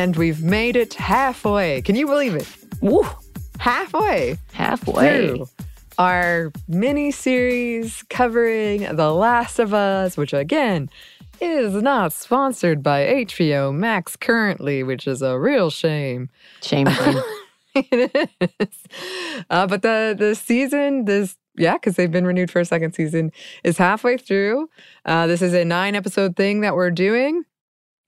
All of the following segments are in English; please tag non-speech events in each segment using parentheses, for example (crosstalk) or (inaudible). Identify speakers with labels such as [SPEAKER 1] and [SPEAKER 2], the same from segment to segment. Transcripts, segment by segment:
[SPEAKER 1] And we've made it halfway. Can you believe it?
[SPEAKER 2] Woo,
[SPEAKER 1] Halfway
[SPEAKER 2] halfway.
[SPEAKER 1] through our mini series covering The Last of Us, which again is not sponsored by HBO Max currently, which is a real shame.
[SPEAKER 2] Shame. shame. (laughs)
[SPEAKER 1] it is. Uh, but the the season, this yeah, because they've been renewed for a second season, is halfway through. Uh, this is a nine episode thing that we're doing.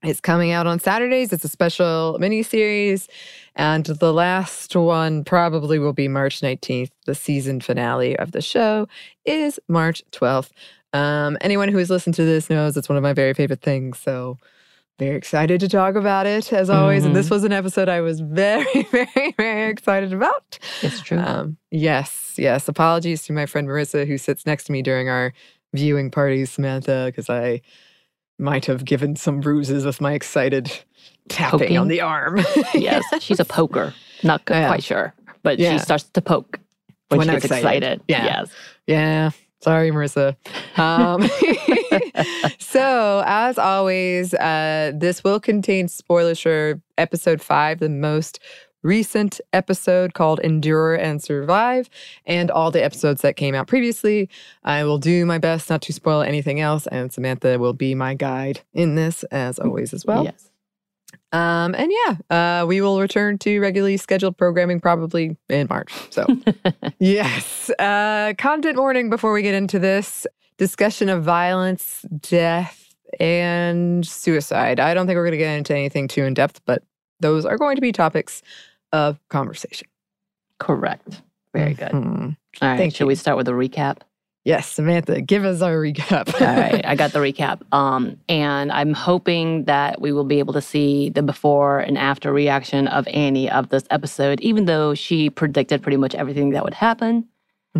[SPEAKER 1] It's coming out on Saturdays. It's a special mini series, and the last one probably will be March nineteenth. The season finale of the show is March twelfth. Um, anyone who has listened to this knows it's one of my very favorite things. So very excited to talk about it as always. And this was an episode I was very, (laughs) very, very excited about.
[SPEAKER 2] it's true.
[SPEAKER 1] Um, yes, yes. Apologies to my friend Marissa who sits next to me during our viewing parties, Samantha, because I might have given some bruises with my excited tapping
[SPEAKER 2] Poking?
[SPEAKER 1] on the arm. (laughs)
[SPEAKER 2] yes, she's a poker. Not
[SPEAKER 1] Yeah.
[SPEAKER 2] quite sure, but
[SPEAKER 1] Yeah.
[SPEAKER 2] she starts to poke when,
[SPEAKER 1] When
[SPEAKER 2] she
[SPEAKER 1] I'm
[SPEAKER 2] gets
[SPEAKER 1] excited.
[SPEAKER 2] excited.
[SPEAKER 1] Yeah.
[SPEAKER 2] Yes.
[SPEAKER 1] Yeah. Sorry, Marissa. Um, (laughs) so, as always, uh, this will contain spoilers for episode five, the most recent episode called Endure and Survive, and all the episodes that came out previously. I will do my best not to spoil anything else, and Samantha will be my guide in this, as always, as well.
[SPEAKER 2] yes.
[SPEAKER 1] Um, and yeah, uh, we will return to regularly scheduled programming probably in March. So, (laughs) yes. Uh, content warning before we get into this discussion of violence, death, and suicide. I don't think we're going to get into anything too in depth, but those are going to be topics of conversation.
[SPEAKER 2] Correct. Very good.
[SPEAKER 1] Mhm.
[SPEAKER 2] All right.
[SPEAKER 1] Thank
[SPEAKER 2] should
[SPEAKER 1] you.
[SPEAKER 2] we start with a recap?
[SPEAKER 1] Yes, Samantha, give us our recap.
[SPEAKER 2] All right, (laughs) I got the recap. Um, and I'm hoping that we will be able to see the before and after reaction of Annie of this episode, even though she predicted pretty much everything that would happen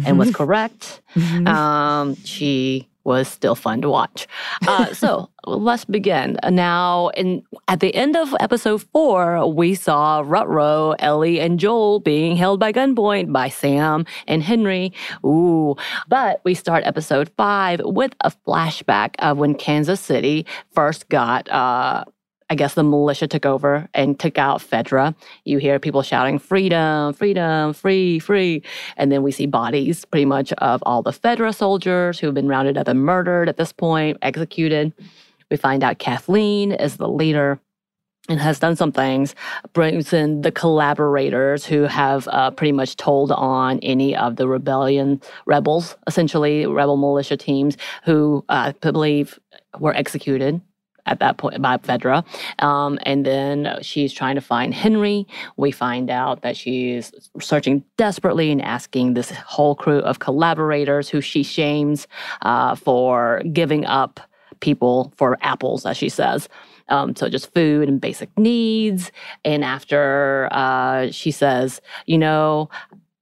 [SPEAKER 2] and was correct.
[SPEAKER 1] Mhm.
[SPEAKER 2] Um, she was still fun to watch. Uh, so (laughs) let's begin. Now, in at the end of episode four, we saw Rutro, Ellie, and Joel being held by gunpoint by Sam and Henry. Ooh. But we start episode five with a flashback of when Kansas City first got uh I guess the militia took over and took out Fedra. You hear people shouting, freedom, freedom, free, free. And then we see bodies pretty much of all the Fedra soldiers who have been rounded up and murdered at this point, executed. We find out Kathleen is the leader and has done some things, brings in the collaborators who have uh, pretty much told on any of the rebellion rebels, essentially rebel militia teams who uh, I believe were executed at that point by Fedra. Um, and then she's trying to find Henry. We find out that she's searching desperately and asking this whole crew of collaborators who she shames uh, for giving up people for apples, as she says. Um, so just food and basic needs. And after uh, she says, you know,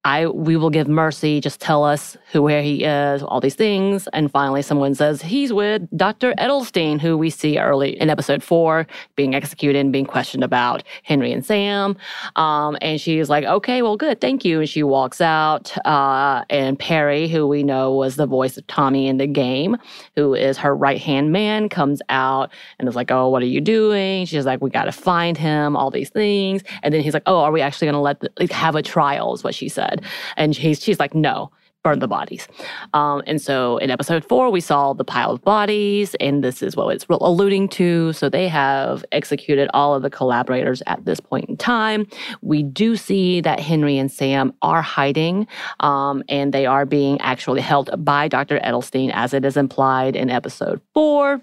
[SPEAKER 2] I we will give mercy. Just tell us who where he is, all these things. And finally, someone says he's with Dr. Edelstein, who we see early in episode four, being executed and being questioned about Henry and Sam. Um, and she's like, "Okay, well, good, thank you." And she walks out. Uh, and Perry, who we know was the voice of Tommy in the game, who is her right hand man, comes out and is like, "Oh, what are you doing?" She's like, "We got to find him." All these things. And then he's like, "Oh, are we actually going to let the, like, have a trial?" Is what she said. And he's, she's like, no, burn the bodies. Um, and so in episode four, we saw the pile of bodies, and this is what it's alluding to. So they have executed all of the collaborators at this point in time. We do see that Henry and Sam are hiding, um, and they are being actually held by Dr. Edelstein, as it is implied in episode four.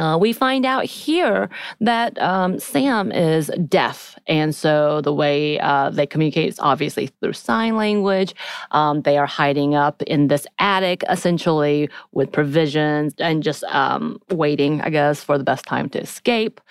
[SPEAKER 2] Uh, we find out here that um, Sam is deaf. And so the way uh, they communicate is obviously through sign language. Um, they are hiding up in this attic, essentially, with provisions and just um, waiting, I guess, for the best time to escape.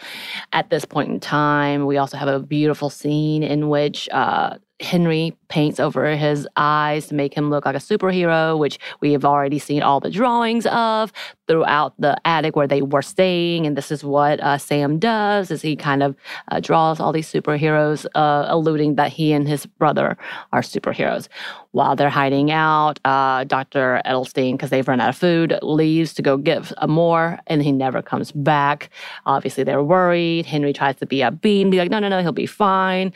[SPEAKER 2] At this point in time, we also have a beautiful scene in which uh, Henry paints over his eyes to make him look like a superhero, which we have already seen all the drawings of throughout the attic where they were staying. And this is what uh, Sam does: is he kind of uh, draws all these superheroes, uh, alluding that he and his brother are superheroes. While they're hiding out, uh, Dr. Edelstein, because they've run out of food, leaves to go get more, and he never comes back. Obviously, they're worried. Henry tries to be upbeat and be like, "No, no, no, he'll be fine."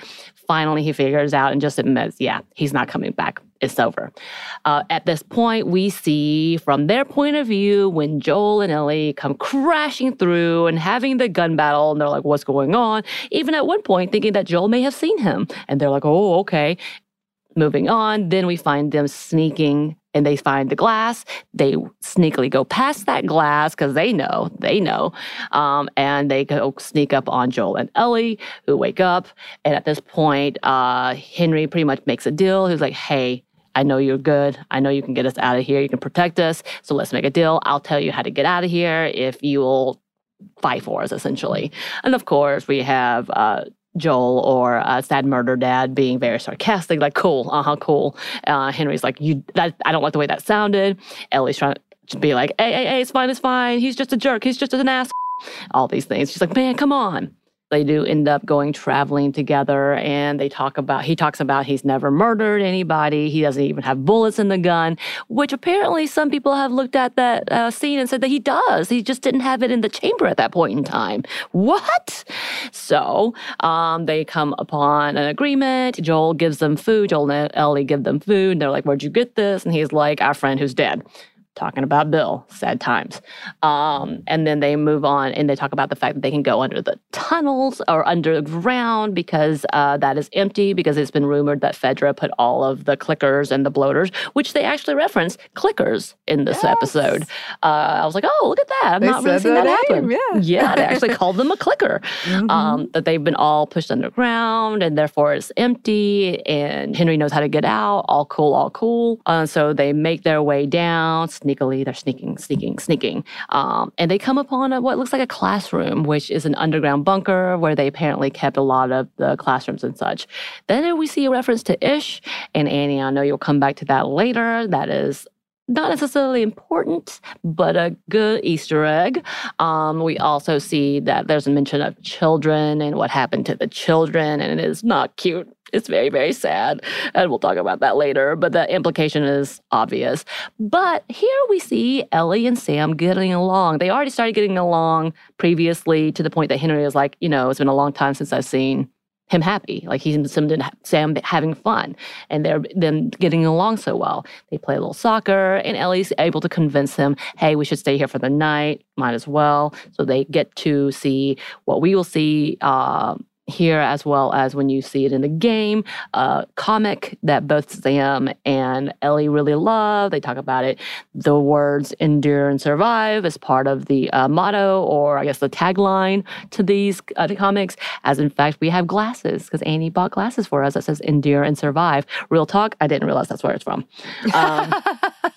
[SPEAKER 2] Finally, he figures out and just admits, yeah, he's not coming back. It's over. Uh, at this point, we see from their point of view when Joel and Ellie come crashing through and having the gun battle, and they're like, what's going on? Even at one point, thinking that Joel may have seen him. And they're like, oh, okay. Moving on, then we find them sneaking and they find the glass. They sneakily go past that glass because they know, they know. Um, and they go sneak up on Joel and Ellie, who wake up. And at this point, uh, Henry pretty much makes a deal. He's like, hey, I know you're good. I know you can get us out of here. You can protect us. So let's make a deal. I'll tell you how to get out of here if you'll fight for us, essentially. And of course, we have uh, Joel or uh, Sad Murder Dad being very sarcastic, like "cool, uh huh, cool." Uh, Henry's like, "You, that, I don't like the way that sounded." Ellie's trying to be like, "Hey, hey, hey, it's fine, it's fine. He's just a jerk. He's just an ass." All these things. She's like, "Man, come on." They do end up going traveling together and they talk about, he talks about he's never murdered anybody. He doesn't even have bullets in the gun, which apparently some people have looked at that uh, scene and said that he does. He just didn't have it in the chamber at that point in time. What? So um, they come upon an agreement. Joel gives them food. Joel and Ellie give them food. They're like, Where'd you get this? And he's like, Our friend who's dead talking about Bill, sad times. Um, and then they move on and they talk about the fact that they can go under the tunnels or underground because uh, that is empty because it's been rumored that Fedra put all of the clickers and the bloaters, which they actually reference clickers in this yes. episode. Uh, I was like, oh, look at that. I've they not really seen that, that happen. Yeah. yeah, they (laughs) actually called them a clicker. Mm-hmm. Um, that they've been all pushed underground and therefore it's empty and Henry knows how to get out. All cool, all cool. Uh, so they make their way down sneakily. They're sneaking, sneaking, sneaking. Um, and they come upon a, what looks like a classroom, which is an underground bunker where they apparently kept a lot of the classrooms and such. Then we see a reference to Ish and Annie. I know you'll come back to that later. That is not necessarily important, but a good Easter egg. Um, we also see that there's a mention of children and what happened to the children, and it is not cute. It's very, very sad. And we'll talk about that later, but the implication is obvious. But here we see Ellie and Sam getting along. They already started getting along previously to the point that Henry is like, you know, it's been a long time since I've seen him happy. Like he's Sam having fun, and they're then getting along so well. They play a little soccer, and Ellie's able to convince him, "Hey, we should stay here for the night. Might as well." So they get to see what we will see. Uh, here as well as when you see it in the game. A comic that both Sam and Ellie really love. They talk about it. The words endure and survive as part of the uh, motto, or I guess the tagline to these uh, comics. As in fact, we have glasses because Annie bought glasses for us that says endure and survive. Real talk, I didn't realize that's where it's from. Um, (laughs)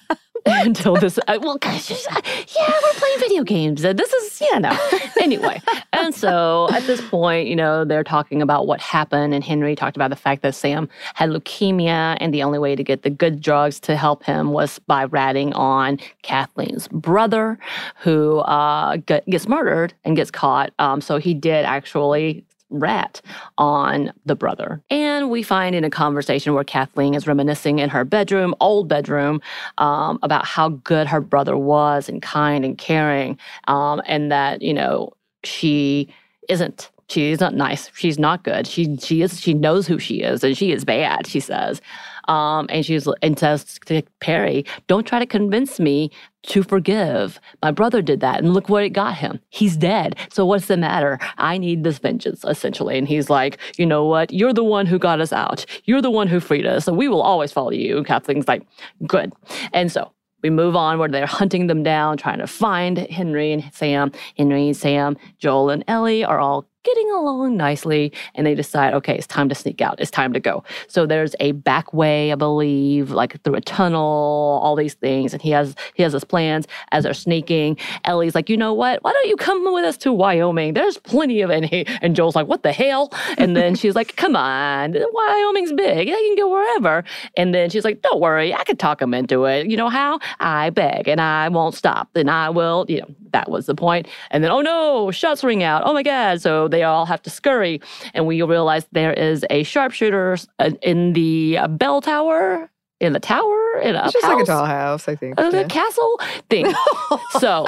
[SPEAKER 2] (laughs) until this. Uh, well, gosh, uh, yeah, we're playing video games. Uh, this is, yeah, no. (laughs) anyway, and so at this point, you know, they're talking about what happened, and Henry talked about the fact that Sam had leukemia, and the only way to get the good drugs to help him was by ratting on Kathleen's brother, who uh, gets murdered and gets caught. Um, so he did actually rat on the brother. And we find in a conversation where Kathleen is reminiscing in her bedroom, old bedroom, um, about how good her brother was and kind and caring, um, and that, you know, she isn't. She's not nice. She's not good. She she is. She knows who she is, and she is bad. She says, um, and she's and says to Perry, "Don't try to convince me to forgive. My brother did that, and look what it got him. He's dead. So what's the matter? I need this vengeance, essentially." And he's like, "You know what? You're the one who got us out. You're the one who freed us, so we will always follow you." Kathleen's like, "Good." And so we move on where they're hunting them down, trying to find Henry and Sam. Henry and Sam, Joel and Ellie are all getting along nicely and they decide okay it's time to sneak out. It's time to go. So there's a back way i believe like through a tunnel all these things and he has he has his plans as they're sneaking. Ellie's like you know what? Why don't you come with us to wyoming? There's plenty of any (laughs) and joel's like what the hell? And then she's like come on. Wyoming's big. I can go wherever. And then she's like don't worry. I can talk him into it. You know how? I beg and i won't stop and i will you know that was the point. point. And then oh no. Shots ring out. Oh my god. So they all have to scurry. And we realize there is a sharpshooter uh, in the uh, bell tower, in the tower, in a
[SPEAKER 1] It's just
[SPEAKER 2] house,
[SPEAKER 1] like a tall house, I think.
[SPEAKER 2] uh, the
[SPEAKER 1] Yeah.
[SPEAKER 2] castle thing. (laughs) so.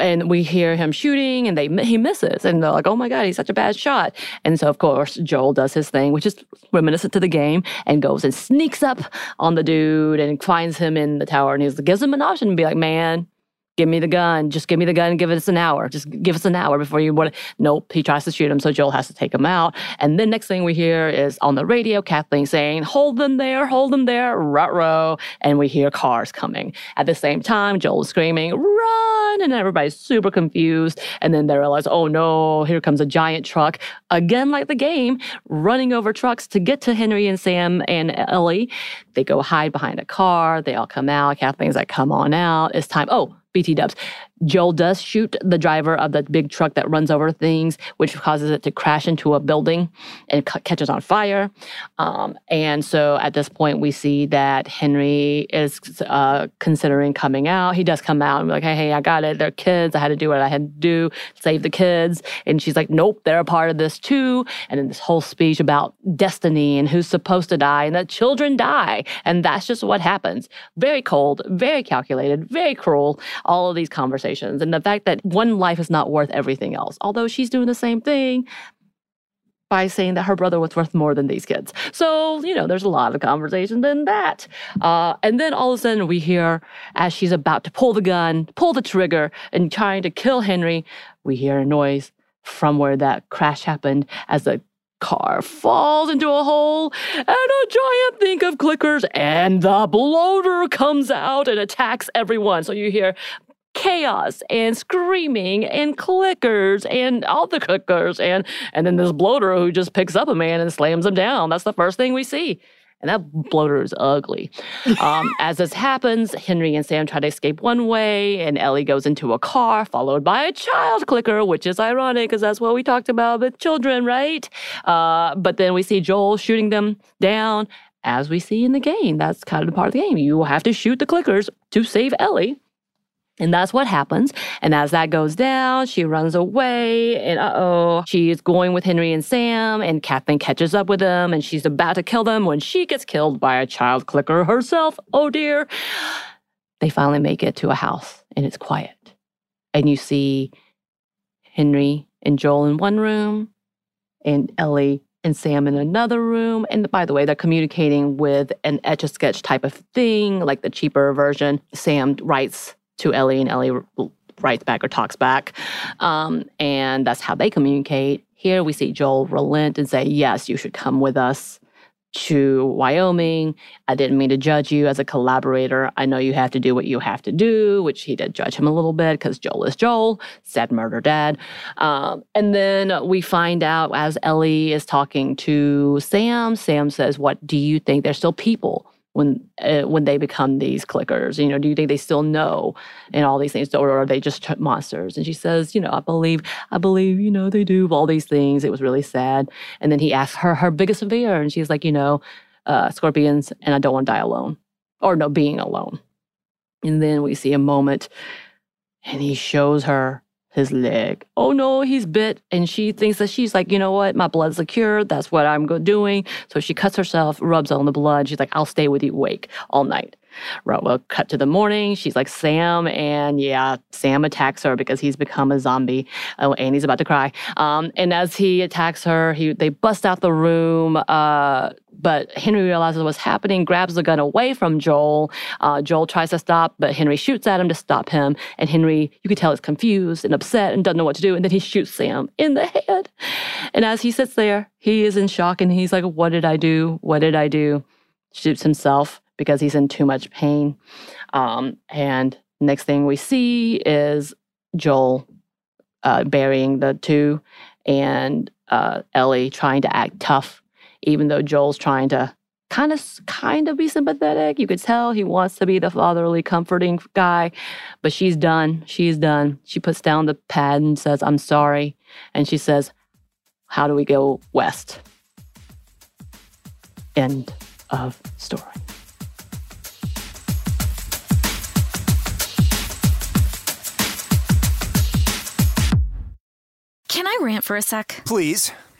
[SPEAKER 2] And we hear him shooting, and they he misses, and they're like, "Oh my god, he's such a bad shot!" And so, of course, Joel does his thing, which is reminiscent to the game, and goes and sneaks up on the dude and finds him in the tower, and he gives him an option to be like, "Man, give me the gun. Just give me the gun give us an hour. Just give us an hour before you want Nope. He tries to shoot him, so Joel has to take him out. And then next thing we hear is on the radio, Kathleen saying, Hold them there, hold them there, rut And we hear cars coming. At the same time, Joel is screaming, Run! And everybody's super confused. And then they realize, oh no, here comes a giant truck. Again, like the game, running over trucks to get to Henry and Sam and Ellie. They go hide behind a car. They all come out. Kathleen's like, come on out. It's time. Oh, BT dubs. Joel does shoot the driver of the big truck that runs over things, which causes it to crash into a building and c- catches on fire. Um, and so at this point, we see that Henry is uh, considering coming out. He does come out and be like, hey, hey, I got it. They're kids. I had to do what I had to do, save the kids. And she's like, nope, they're a part of this too. And then this whole speech about destiny and who's supposed to die and that children die. And that's just what happens. Very cold, very calculated, very cruel, all of these conversations. And the fact that one life is not worth everything else, although she's doing the same thing by saying that her brother was worth more than these kids. So, you know, there's a lot of conversation in that. Uh, and then all of a sudden we hear as she's about to pull the gun, pull the trigger, and trying to kill Henry, we hear a noise from where that crash happened as the car falls into a hole and a giant thing of clickers and the bloater comes out and attacks everyone. So you hear chaos and screaming and clickers and all the clickers and and then this bloater who just picks up a man and slams him down. That's the first thing we see. And that bloater is ugly. Um, (laughs) as this happens, Henry and Sam try to escape one way, and Ellie goes into a car, followed by a child clicker, which is ironic because that's what we talked about with children, right? Uh, but then we see Joel shooting them down, as we see in the game. That's kind of the part of the game. You have to shoot the clickers to save Ellie. And that's what happens. And as that goes down, she runs away. And uh oh, she's going with Henry and Sam. And Kathleen catches up with them. And she's about to kill them when she gets killed by a child clicker herself. Oh dear. They finally make it to a house and it's quiet. And you see Henry and Joel in one room and Ellie and Sam in another room. And by the way, they're communicating with an etch a sketch type of thing, like the cheaper version. Sam writes to Ellie, and Ellie writes back or talks back. Um, and that's how they communicate. Here we see Joel relent and say, Yes, you should come with us to Wyoming. I didn't mean to judge you as a collaborator. I know you have to do what you have to do, which he did judge him a little bit because Joel is Joel, said murder dad. Um, and then we find out as Ellie is talking to Sam, Sam says, What do you think? There's still people when uh, when they become these clickers? You know, do you think they still know and all these things, or are they just monsters? And she says, you know, I believe, I believe, you know, they do all these things. It was really sad. And then he asks her her biggest fear, and she's like, you know, uh, scorpions, and I don't want to die alone, or no, being alone. And then we see a moment, and he shows her his leg. Oh no, he's bit. And she thinks that she's like, you know what? My blood's secure. That's what I'm doing. So she cuts herself, rubs on the blood. She's like, I'll stay with you awake all night. Right. Well, cut to the morning. She's like Sam, and yeah, Sam attacks her because he's become a zombie. Oh, and he's about to cry. Um, and as he attacks her, he they bust out the room. Uh, but Henry realizes what's happening, grabs the gun away from Joel. Uh, Joel tries to stop, but Henry shoots at him to stop him. And Henry, you can tell, is confused and upset and doesn't know what to do. And then he shoots Sam in the head. And as he sits there, he is in shock and he's like, What did I do? What did I do? Shoots himself because he's in too much pain. Um, and next thing we see is Joel uh, burying the two and uh, Ellie trying to act tough, even though Joel's trying to kind of kind of be sympathetic. You could tell he wants to be the fatherly, comforting guy, but she's done. She's done. She puts down the pad and says, "I'm sorry," and she says, "How do we go west?" End of story.
[SPEAKER 3] Can I rant for a sec?
[SPEAKER 4] Please.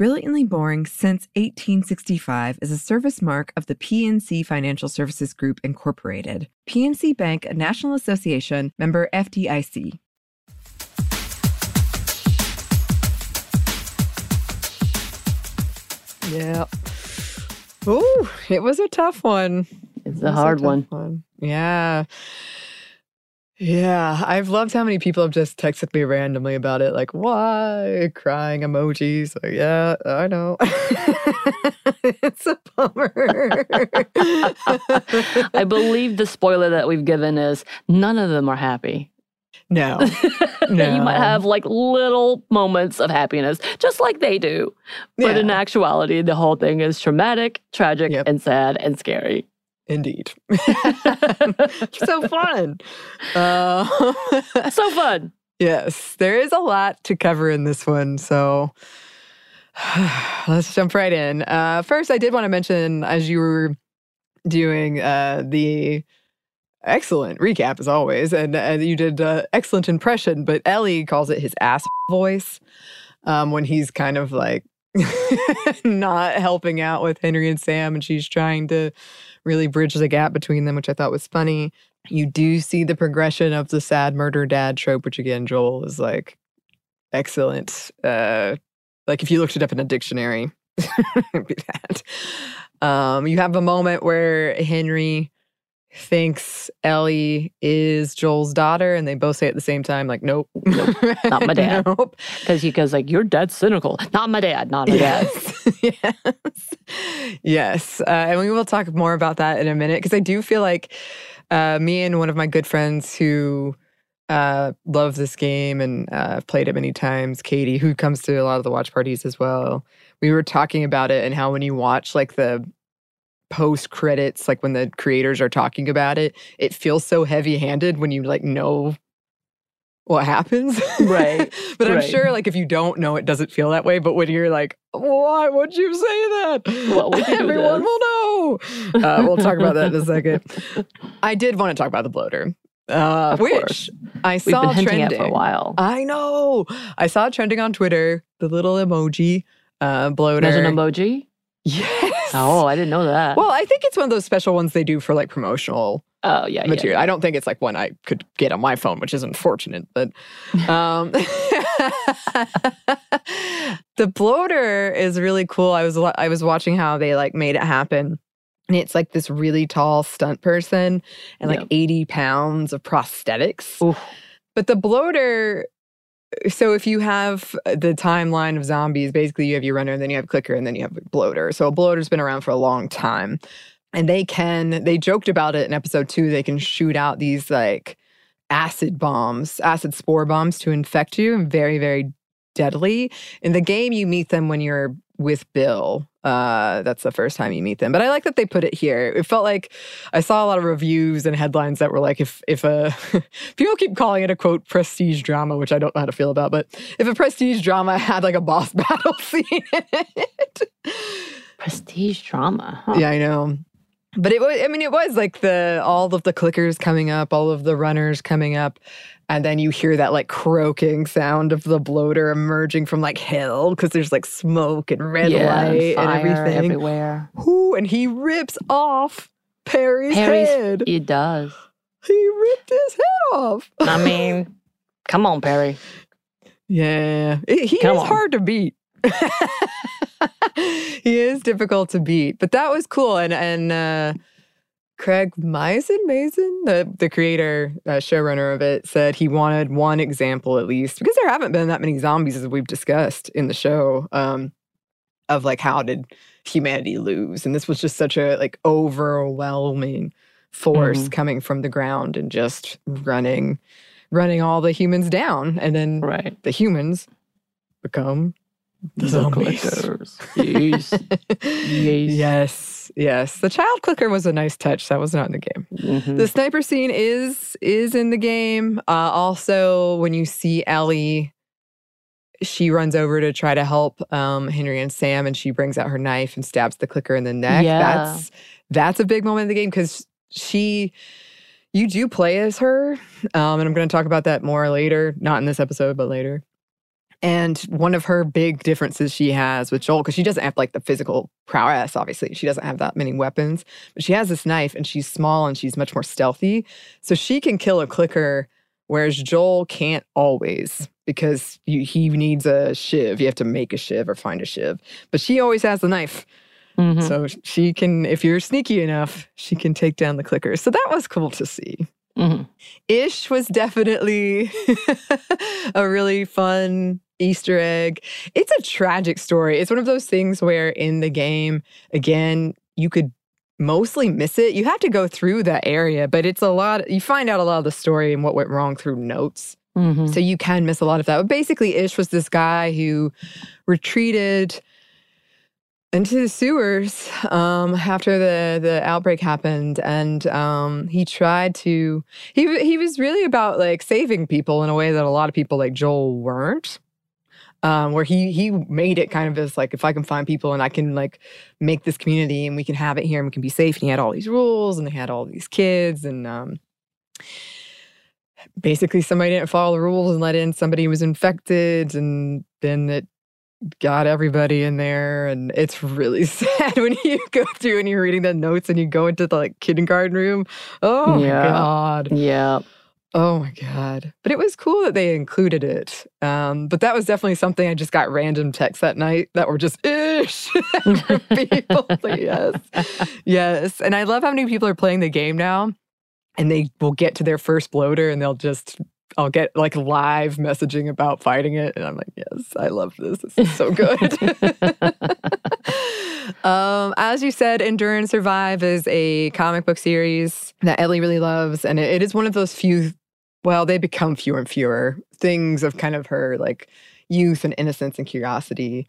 [SPEAKER 1] Brilliantly Boring Since 1865 is a service mark of the PNC Financial Services Group, Incorporated. PNC Bank, a National Association, member FDIC. Yeah. Ooh, it was a tough one.
[SPEAKER 2] It's a hard
[SPEAKER 1] tough
[SPEAKER 2] one.
[SPEAKER 1] Yeah. Yeah. I've loved how many people have just texted me randomly about it. Like, why? Crying emojis. Like, yeah, I know. (laughs) it's a bummer.
[SPEAKER 2] I believe the spoiler that we've given is none of them are happy.
[SPEAKER 1] no. no. (laughs)
[SPEAKER 2] you might have like little moments of happiness, just like they do. But in actuality, the whole thing is traumatic, tragic,
[SPEAKER 1] Yep.
[SPEAKER 2] and sad and scary.
[SPEAKER 1] Indeed. (laughs) so fun. Uh, (laughs)
[SPEAKER 2] so fun.
[SPEAKER 1] Yes, there is a lot to cover in this one. So (sighs) let's jump right in. Uh, first, I did want to mention as you were doing uh, the excellent recap, as always, and uh, you did uh, excellent impression, but Ellie calls it his ass voice um, when he's kind of like (laughs) not helping out with Henry and Sam, and she's trying to really bridge the gap between them, which I thought was funny. You do see the progression of the sad murder dad trope, which again, Joel is like excellent. Uh, like if you looked it up in a dictionary, (laughs) it'd be that. Um, you have a moment where Henry thinks Ellie is Joel's daughter, and they both say at the same time, like, "Nope, (laughs)
[SPEAKER 2] Nope, not my (laughs) dad.
[SPEAKER 1] nope.
[SPEAKER 2] Because he goes like, "Your dad's cynical." Not my dad. Not my dad.
[SPEAKER 1] Yes. (laughs) yes. Yes. Uh, and we will talk more about that in a minute because I do feel like uh, me and one of my good friends who uh, love this game and uh, played it many times, Katie, who comes to a lot of the watch parties as well, we were talking about it and how when you watch like the post credits, like when the creators are talking about it, it feels so heavy handed when you like know what happens.
[SPEAKER 2] Right, (laughs)
[SPEAKER 1] but I'm sure like if you don't know, it doesn't feel that way. But when you're like, why would you say that?
[SPEAKER 2] You do
[SPEAKER 1] Everyone will know. Uh, we'll talk about that in a second. I did want to talk about the bloater, uh, which
[SPEAKER 2] course.
[SPEAKER 1] I saw trending.
[SPEAKER 2] for a while.
[SPEAKER 1] I know. I saw trending on Twitter. The little emoji uh, bloater.
[SPEAKER 2] There's an emoji.
[SPEAKER 1] Yes.
[SPEAKER 2] Oh, I didn't know that.
[SPEAKER 1] Well, I think it's one of those special ones they do for like promotional
[SPEAKER 2] oh yeah,
[SPEAKER 1] material.
[SPEAKER 2] yeah.
[SPEAKER 1] I don't think it's like one I could get on my phone, which is unfortunate. But (laughs) um, (laughs) the bloater is really cool. I was I was watching how they like made it happen. And it's like this really tall stunt person and like
[SPEAKER 2] Yep.
[SPEAKER 1] 80 pounds of prosthetics.
[SPEAKER 2] Oof.
[SPEAKER 1] But the bloater, so if you have uh, the timeline of zombies, basically you have your runner, and then you have clicker, and then you have bloater. So a bloater's been around for a long time. And they can, they joked about it in episode two, they can shoot out these like acid bombs, acid spore bombs to infect you, very, very deadly. In the game, you meet them when you're with Bill. Uh, that's the first time you meet them. But I like that they put it here. It felt like I saw a lot of reviews and headlines that were like, if if a (laughs) people keep calling it a quote prestige drama, which I don't know how to feel about, but if a prestige drama had like a boss (laughs) battle scene in it,
[SPEAKER 2] Prestige drama. Huh.
[SPEAKER 1] yeah, I know. But it was, I mean, it was like the all of the clickers coming up, all of the runners coming up, and then you hear that like croaking sound of the bloater emerging from like hell because there's like smoke and red
[SPEAKER 2] Yeah,
[SPEAKER 1] light and
[SPEAKER 2] fire
[SPEAKER 1] everything.
[SPEAKER 2] everywhere.
[SPEAKER 1] Ooh, and he rips off Perry's,
[SPEAKER 2] Harry's
[SPEAKER 1] head.
[SPEAKER 2] it does.
[SPEAKER 1] He ripped his head off.
[SPEAKER 2] I mean, come on, Perry.
[SPEAKER 1] Yeah, It- he
[SPEAKER 2] Come
[SPEAKER 1] is
[SPEAKER 2] on.
[SPEAKER 1] hard to beat. (laughs) he is difficult to beat, but that was cool. And and uh, Craig Mazin, Mazin, the the creator, uh, showrunner of it, said he wanted one example at least because there haven't been that many zombies as we've discussed in the show. Um, of like how did humanity lose? And this was just such a like overwhelming force
[SPEAKER 2] Mhm.
[SPEAKER 1] coming from the ground and just running running all the humans down and then
[SPEAKER 2] Right.
[SPEAKER 1] the humans become the zombies.
[SPEAKER 2] clickers. (laughs) Yes. Yes.
[SPEAKER 1] Yes. Yes the child clicker was a nice touch. That was not in the game.
[SPEAKER 2] Mhm.
[SPEAKER 1] the sniper scene is is in the game. Uh, also when you see ellie she runs over to try to help um, henry and sam and she brings out her knife and stabs the clicker in the neck.
[SPEAKER 2] Yeah.
[SPEAKER 1] that's that's a big moment in the game because she you do play as her um, and i'm going to talk about that more later. Not in this episode but later and one of her big differences she has with Joel, because she doesn't have like the physical prowess, obviously. She doesn't have that many weapons, but she has this knife and she's small and she's much more stealthy. So she can kill a clicker, whereas Joel can't always because you, he needs a shiv. You have to make a shiv or find a shiv. But she always has the knife.
[SPEAKER 2] Mhm.
[SPEAKER 1] So she can, if you're sneaky enough, she can take down the clicker. So that was cool to see.
[SPEAKER 2] Mhm.
[SPEAKER 1] Ish was definitely (laughs) a really fun Easter egg. It's a tragic story. It's one of those things where in the game, again, you could mostly miss it. You have to go through that area, but it's a lot, you find out a lot of the story and what went wrong through notes.
[SPEAKER 2] Mhm.
[SPEAKER 1] So you can miss a lot of that. But basically, Ish was this guy who retreated into the sewers um, after the the outbreak happened, and um, he tried to. He he was really about like saving people in a way that a lot of people like Joel weren't. Um, where he he made it kind of as like if I can find people and I can like make this community and we can have it here and we can be safe. And he had all these rules and they had all these kids and um, basically somebody didn't follow the rules and let in somebody who was infected and then it got everybody in there and it's really (laughs) sad when you go through and you're reading the notes and you go into the like kindergarten room oh
[SPEAKER 2] Yeah.
[SPEAKER 1] my god
[SPEAKER 2] Yeah.
[SPEAKER 1] Oh my god but it was cool that they included it um, but that was definitely something i just got random texts that night that were just ish (laughs) people (laughs) yes yes and i love how many people are playing the game now and they will get to their first bloater and they'll just I'll get like live messaging about fighting it. And I'm like, yes, I love this. This is so good. (laughs) um, as you said, Endure and Survive is a comic book series that Ellie really loves. And it, it is one of those few, well, they become fewer and fewer. Things of kind of her like youth and innocence and curiosity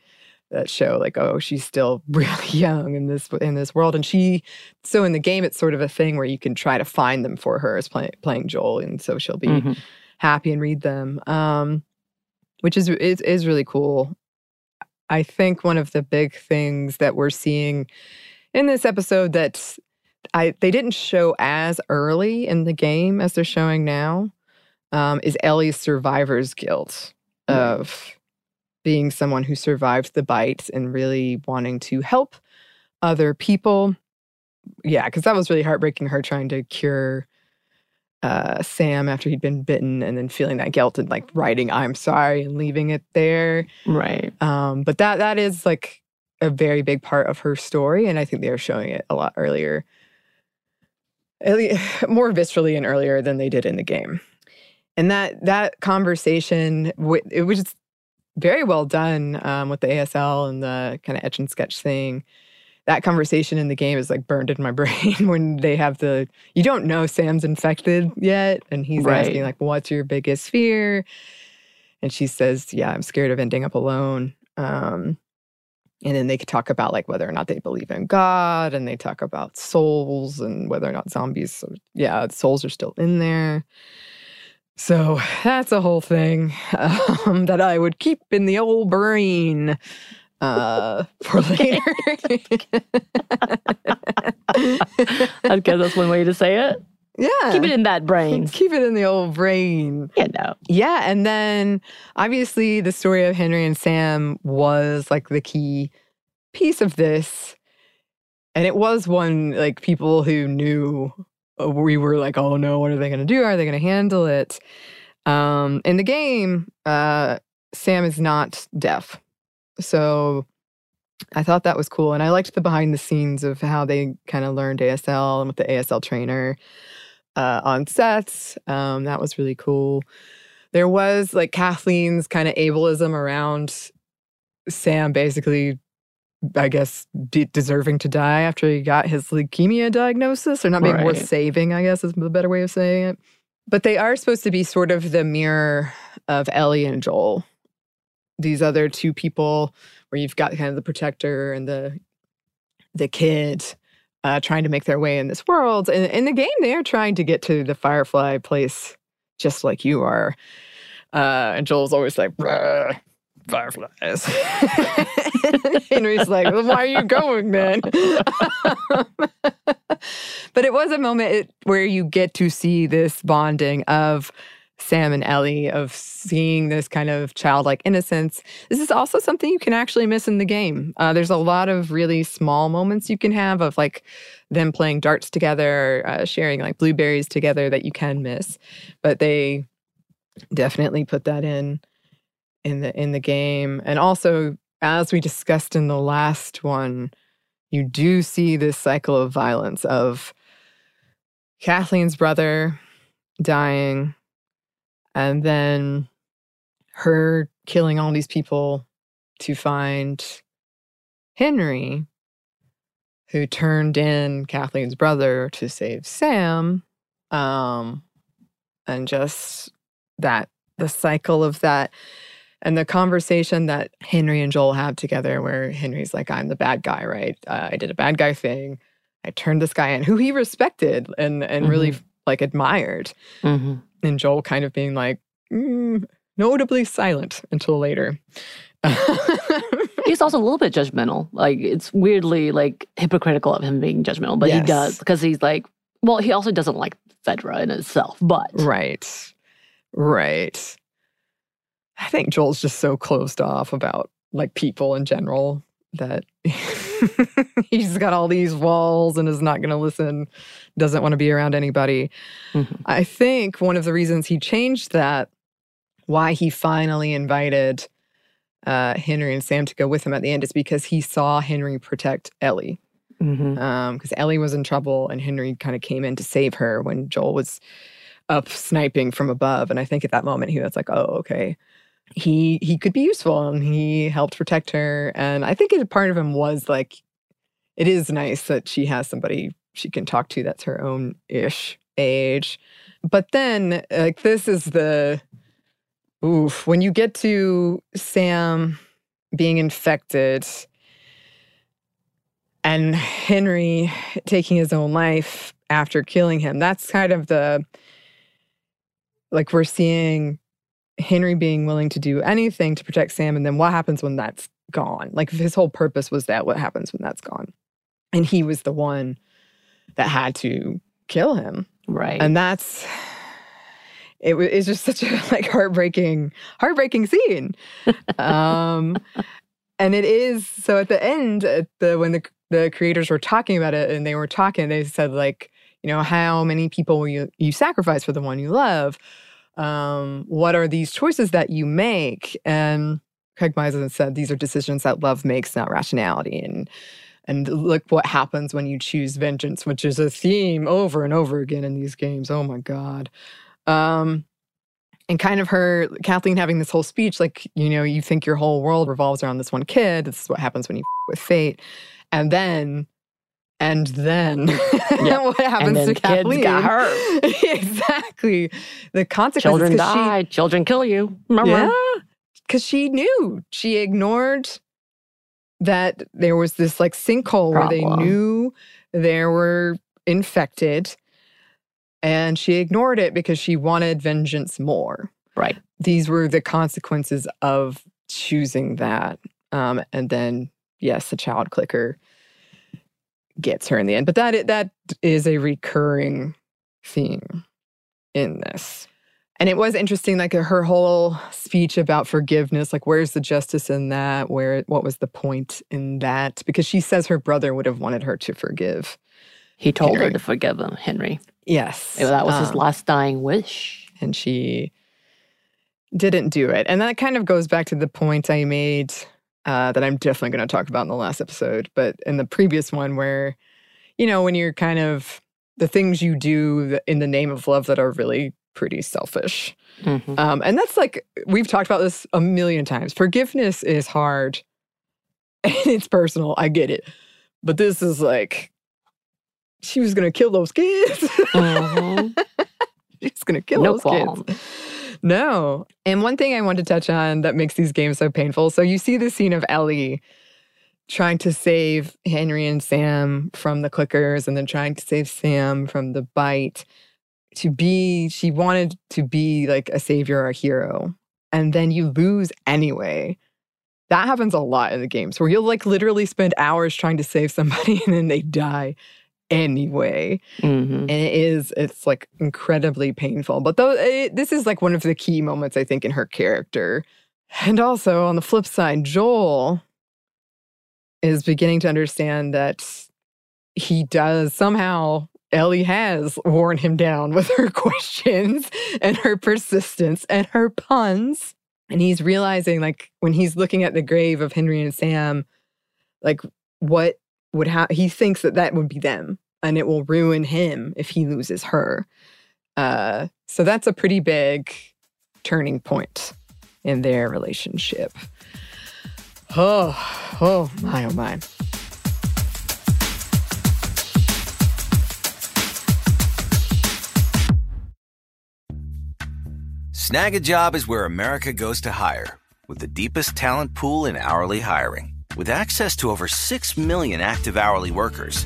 [SPEAKER 1] that show like oh she's still (laughs) really young in this in this world. And she so in the game it's sort of a thing where you can try to find them for her as play, playing Joel. And so she'll be
[SPEAKER 2] Mhm.
[SPEAKER 1] happy and read them um which is, is is really cool. I think one of the big things that we're seeing in this episode that i they didn't show as early in the game as they're showing now um, is ellie's survivor's guilt
[SPEAKER 2] Right.
[SPEAKER 1] of being someone who survived the bite and really wanting to help other people yeah because that was really heartbreaking her trying to cure uh, Sam after he'd been bitten and then feeling that guilt and like writing I'm sorry and leaving it there.
[SPEAKER 2] Right.
[SPEAKER 1] Um, but that that is like a very big part of her story, and I think they are showing it a lot earlier, (sighs) more viscerally and earlier than they did in the game. And that that conversation, it was just very well done um, with the ASL and the kind of etch and sketch thing. That conversation in the game is like burned in my (laughs) brain when they have the you don't know Sam's infected yet, and he's
[SPEAKER 2] Right.
[SPEAKER 1] asking like, "What's your biggest fear?" And she says, "Yeah, I'm scared of ending up alone." Um, and then they could talk about like whether or not they believe in God, and they talk about souls and whether or not zombies, yeah, souls are still in there. So that's a whole thing um, that I would keep in the old brain uh, for (laughs) later.
[SPEAKER 2] I guess that's one way to say it.
[SPEAKER 1] yeah,
[SPEAKER 2] Keep it in that brain.
[SPEAKER 1] Keep it in the old brain.
[SPEAKER 2] You know.
[SPEAKER 1] Yeah, and then obviously the story of Henry and Sam was like the key piece of this. And it was one like people who knew we were like, oh no, what are they going to do? Are they going to handle it? Um, in the game, uh, Sam is not deaf. So I thought that was cool. And I liked the behind the scenes of how they kind of learned ASL and with the ASL trainer uh, on sets. Um, that was really cool. There was like Kathleen's kind of ableism around Sam basically, I guess, de- deserving to die after he got his leukemia diagnosis, or not being worth saving, I guess is the better way of saying it. But they are supposed to be sort of the mirror of Ellie and Joel. These other two people, where you've got kind of the protector and the the kid uh, trying to make their way in this world. And in the game, they are trying to get to the Firefly place just like you are. Uh, and Joel's always like, "Bruh, fireflies. (laughs) Henry's like, well, why are you going then? (laughs) but it was a moment where you get to see this bonding of Sam and Ellie, of seeing this kind of childlike innocence. This is also something you can actually miss in the game. Uh, there's a lot of really small moments you can have of like them playing darts together, uh, sharing like blueberries together that you can miss. But they definitely put that in in the in the game. And also as we discussed in the last one you do see this cycle of violence of Kathleen's brother dying and then her killing all these people to find Henry who turned in Kathleen's brother to save Sam. Um and just that the cycle of that and the conversation that Henry and Joel have together, where Henry's like, I'm the bad guy, right? Uh, I did a bad guy thing. I turned this guy in who he respected and, and really like admired.
[SPEAKER 2] hmm
[SPEAKER 1] And Joel kind of being like, mm, notably silent until later.
[SPEAKER 2] He's also a little bit judgmental. Like it's weirdly like hypocritical of him being judgmental, but he does because he's like, well, he also doesn't like Fedra in itself, but
[SPEAKER 1] right. Right. I think Joel's just so closed off about like people in general that (laughs) he's got all these walls and is not going to listen, doesn't want to be around anybody.
[SPEAKER 2] Mhm.
[SPEAKER 1] I think one of the reasons he changed that, why he finally invited uh, Henry and Sam to go with him at the end, is because he saw Henry protect Ellie. Because Ellie was in trouble and Henry kind of came in to save her when Joel was up sniping from above. And I think at that moment he was like, oh, okay. He he could be useful and he helped protect her. And I think it, part of him was like, it is nice that she has somebody she can talk to that's her own ish age. But then, like, this is the oof. When you get to Sam being infected and Henry taking his own life after killing him, that's kind of the like we're seeing Henry being willing to do anything to protect Sam. And then what happens when that's gone? Like, if his whole purpose was that, what happens when that's gone? And he was the one that had to kill him.
[SPEAKER 2] Right.
[SPEAKER 1] And that's it wa- it's just such a (laughs) like heartbreaking, heartbreaking scene. um and it is so at the end, at the when the the creators were talking about it and they were talking, they said like, you know, how many people will you you sacrifice for the one you love? Um, what are these choices that you make? And Craig Mazin said these are decisions that love makes, not rationality. And and look what happens when you choose vengeance, which is a theme over and over again in these games. Oh my God. Um, and kind of her, Kathleen having this whole speech, like, you know, you think your whole world revolves around this one kid. This is what happens when you f- with fate. And then, and then (laughs) what happens
[SPEAKER 2] then
[SPEAKER 1] to
[SPEAKER 2] kids
[SPEAKER 1] Kathleen?
[SPEAKER 2] got hurt. (laughs)
[SPEAKER 1] exactly. The consequences.
[SPEAKER 2] children
[SPEAKER 1] 'cause she-
[SPEAKER 2] die. children kill you. Remember?
[SPEAKER 1] yeah. Because she knew. She ignored that there was this like sinkhole where they knew there were infected. And she ignored it because she wanted vengeance more.
[SPEAKER 2] Right.
[SPEAKER 1] These were the consequences of choosing that. Um, and then, yes, the child clicker gets her in the end. But that that is a recurring theme in this. And it was interesting, like her whole speech about forgiveness, like where's the justice in that? Where what was the point in that? Because she says her brother would have wanted her to forgive.
[SPEAKER 2] He told her to forgive him, Henry.
[SPEAKER 1] Yes.
[SPEAKER 2] That was his
[SPEAKER 1] um,
[SPEAKER 2] last dying wish.
[SPEAKER 1] and she didn't do it. And that kind of goes back to the point I made uh, that I'm definitely going to talk about in the last episode, but in the previous one, where, you know, when you're kind of the things you do in the name of love that are really pretty selfish.
[SPEAKER 2] Mhm.
[SPEAKER 1] Um, and that's like, we've talked about this a million times. Forgiveness is hard (laughs) and it's personal. I get it. But this is like, she was going to kill those kids. (laughs)
[SPEAKER 2] Mhm.
[SPEAKER 1] She's going to kill
[SPEAKER 2] No
[SPEAKER 1] those
[SPEAKER 2] qualms.
[SPEAKER 1] kids. No. And one thing I want to touch on that makes these games so painful. So you see the scene of Ellie trying to save Henry and Sam from the clickers and then trying to save Sam from the bite. To be, she wanted to be like a savior or a hero. And then you lose anyway. That happens a lot in the games where you'll like literally spend hours trying to save somebody (laughs) and then they die anyway.
[SPEAKER 2] Mhm.
[SPEAKER 1] and it is it's like incredibly painful. But though it, this is like one of the key moments i think in her character. And also on the flip side joel is beginning to understand that he does somehow ellie has worn him down with her (laughs) questions and her persistence and her puns. And he's realizing like when he's looking at the grave of henry and sam like what would happen he thinks that that would be them and it will ruin him if he loses her. Uh, so that's a pretty big turning point in their relationship. Oh oh my oh my.
[SPEAKER 5] Snagajob is where America goes to hire, with the deepest talent pool in hourly hiring. With access to over 6 million active hourly workers,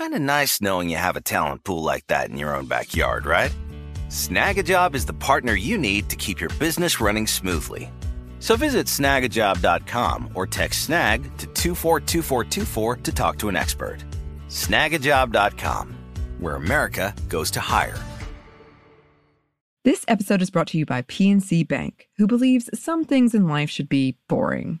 [SPEAKER 5] Kind of nice knowing you have a talent pool like that in your own backyard, right? Snagajob is the partner you need to keep your business running smoothly. So visit snagajob.com or text snag to 242424 to talk to an expert. Snagajob.com, where America goes to hire.
[SPEAKER 1] This episode is brought to you by PNC Bank, who believes some things in life should be boring,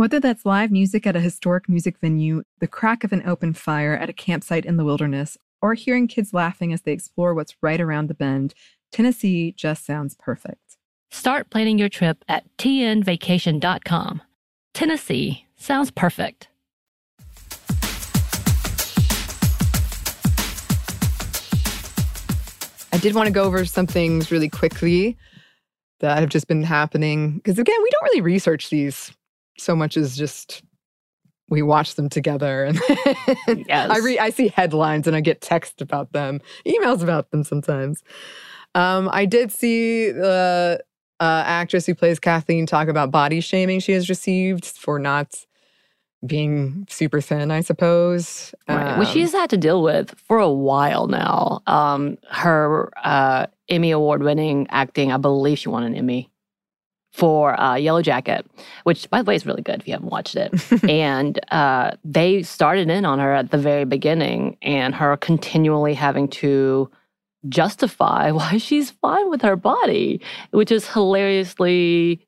[SPEAKER 1] Whether that's live music at a historic music venue, the crack of an open fire at a campsite in the wilderness, or hearing kids laughing as they explore what's right around the bend, Tennessee just sounds perfect.
[SPEAKER 2] Start planning your trip at tnvacation.com. Tennessee sounds perfect.
[SPEAKER 1] I did want to go over some things really quickly that have just been happening. Because again, we don't really research these so much as just we watch them together and (laughs)
[SPEAKER 2] Yes.
[SPEAKER 1] I read I see headlines and I get text about them, emails about them sometimes. Um, I did see the uh, actress who plays Kathleen talk about body shaming she has received for not being super thin, I suppose.
[SPEAKER 2] Right, which
[SPEAKER 1] Um,
[SPEAKER 2] she's had to deal with for a while now. Um, her uh, Emmy Award winning acting, I believe she won an Emmy for uh, Yellow Jacket, which, by the way, is really good if you haven't watched it. (laughs) and uh, they started in on her at the very beginning, and her continually having to justify (laughs) why she's fine with her body, which is hilariously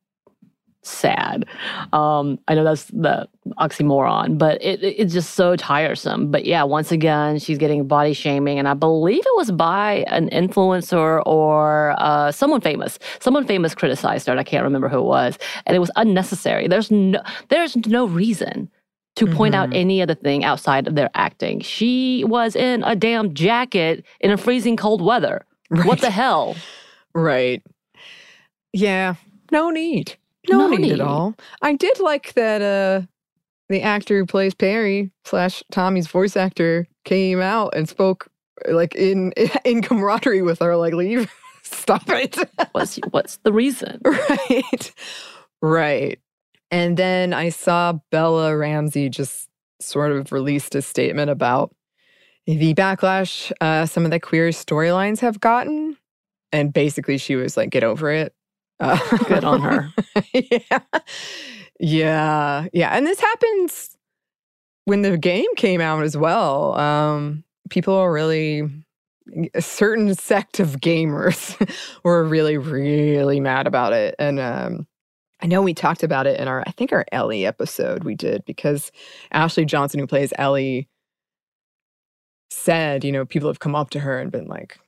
[SPEAKER 2] sad. Um, I know that's the oxymoron, but it, it- it's just so tiresome. But yeah, once again, she's getting body shaming, and I believe it was by an influencer or uh, someone famous. Someone famous criticized her. And I can't remember who it was, and it was unnecessary. There's no there's no reason. To point out
[SPEAKER 1] Mhm.
[SPEAKER 2] any other thing outside of their acting. She was in a damn jacket in a freezing cold weather. What the hell?
[SPEAKER 1] Right. Yeah. No need. No, need,
[SPEAKER 2] need.
[SPEAKER 1] at all. I did like that uh the actor who plays Perry slash Tommy's voice actor came out and spoke like in (laughs) in camaraderie with her, like leave. (laughs) Stop it. (laughs)
[SPEAKER 2] What's what's the reason?
[SPEAKER 1] right. Right. And then I saw Bella Ramsey just sort of released a statement about the backlash uh, some of the queer storylines have gotten. And basically, she was like, get over it. Uh, (laughs)
[SPEAKER 2] Good on her. (laughs)
[SPEAKER 1] yeah. Yeah. Yeah. And this happens when the game came out as well. Um, people are really, a certain sect of gamers (laughs) were really, really mad about it. And um, I know we talked about it in our, I think our Ellie episode we did because Ashley Johnson, who plays Ellie, said, you know, people have come up to her and been like,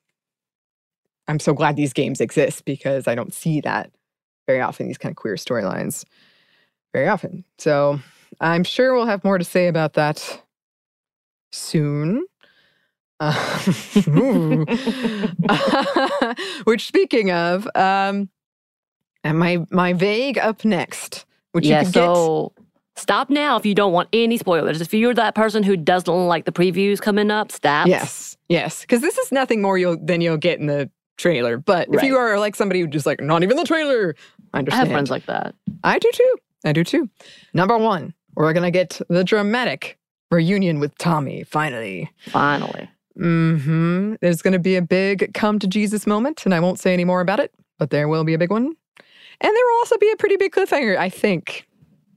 [SPEAKER 1] I'm so glad these games exist because I don't see that very often, these kind of queer storylines very often. So I'm sure we'll have more to say about that soon. (laughs) Uh, (laughs) which, speaking of, um, and my my vague up next, which
[SPEAKER 2] yeah,
[SPEAKER 1] you can
[SPEAKER 2] so stop now if you don't want any spoilers. If you're that person who doesn't like the previews coming up, stop.
[SPEAKER 1] Yes, yes, because this is nothing more you'll than you'll get in the trailer. But if you are like somebody who just like not even the trailer, I understand.
[SPEAKER 2] I have friends like that.
[SPEAKER 1] I do too. I do too. Number one, we're gonna get the dramatic reunion with Tommy finally.
[SPEAKER 2] Finally.
[SPEAKER 1] Mm-hmm. There's gonna be a big come to Jesus moment, and I won't say any more about it, but there will be a big one. And there will also be a pretty big cliffhanger, I think.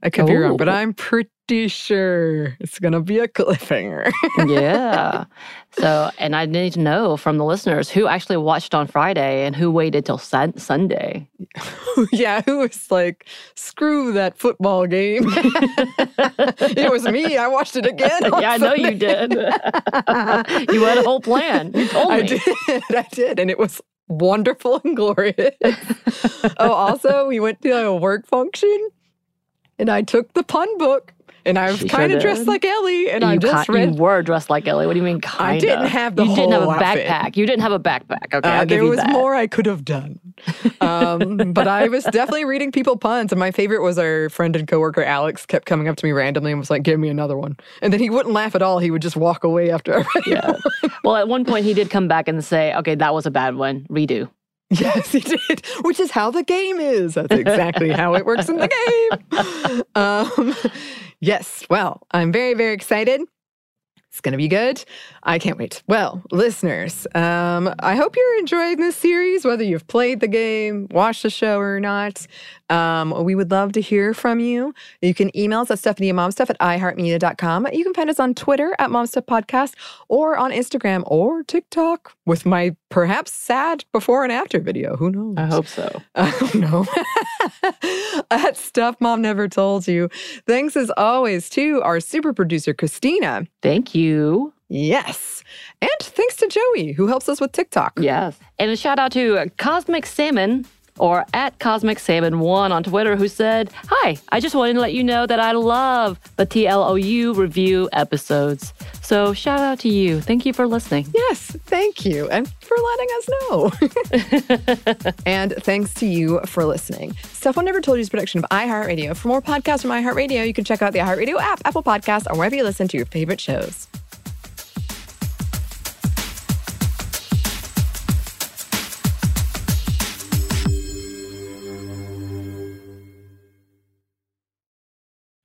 [SPEAKER 1] I could be wrong, but I'm pretty pretty sure it's going to be a cliffhanger. (laughs)
[SPEAKER 2] yeah. So, and I need to know from the listeners who actually watched on Friday and who waited till sun- Sunday. (laughs)
[SPEAKER 1] yeah, who was like, screw that football game. (laughs) it was me. I watched it again.
[SPEAKER 2] yeah, I know you did. you had a whole plan. You told me.
[SPEAKER 1] I did. I did. And it was wonderful and glorious. oh, also, we went to a work function and I took the pun book. And I was kind
[SPEAKER 2] sure
[SPEAKER 1] of dressed like Ellie, and I
[SPEAKER 2] you,
[SPEAKER 1] just
[SPEAKER 2] ki-
[SPEAKER 1] read.
[SPEAKER 2] you were dressed like Ellie. What do you mean, kind of?
[SPEAKER 1] I didn't have the whole
[SPEAKER 2] You didn't have a
[SPEAKER 1] outfit.
[SPEAKER 2] backpack. You didn't have a backpack. Okay,
[SPEAKER 1] Uh, there was
[SPEAKER 2] that.
[SPEAKER 1] more I could have done, um, (laughs) but I was definitely reading people puns. And my favorite was our friend and coworker Alex kept coming up to me randomly and was like, "Give me another one," and then he wouldn't laugh at all. He would just walk away after I read
[SPEAKER 2] Yeah. well, at one point he did come back and say, "Okay, that was a bad one. Redo." (laughs)
[SPEAKER 1] Yes, he did, which is how the game is. That's exactly how it works in the game. Um, yes, well, I'm very, very excited. It's going to be good. I can't wait. Well, listeners, um, I hope you're enjoying this series, whether you've played the game, watched the show, or not. Um, we would love to hear from you. You can email us at Stephanie and Momstuff at iHeartMedia.com. You can find us on Twitter at Momstuff Podcast or on Instagram or TikTok with my perhaps sad before and after video. Who knows?
[SPEAKER 2] I hope so. (laughs)
[SPEAKER 1] I don't know. (laughs) At Stuff Mom Never Told You. Thanks as always to our super producer, Christina.
[SPEAKER 2] Thank you.
[SPEAKER 1] Yes. And thanks to Joey, who helps us with TikTok.
[SPEAKER 2] Yes. And a shout out to Cosmic Salmon or at Cosmic Salmon One on Twitter who said, Hi, I just wanted to let you know that I love the TLOU review episodes. So shout out to you. Thank you for listening.
[SPEAKER 1] Yes, thank you. And for letting us know. (laughs) and thanks to you for listening. Stuff Mom Never Told You is a production of iHeartRadio. For more podcasts from iHeartRadio, you can check out the iHeartRadio app, Apple Podcasts, or wherever you listen to your favorite shows.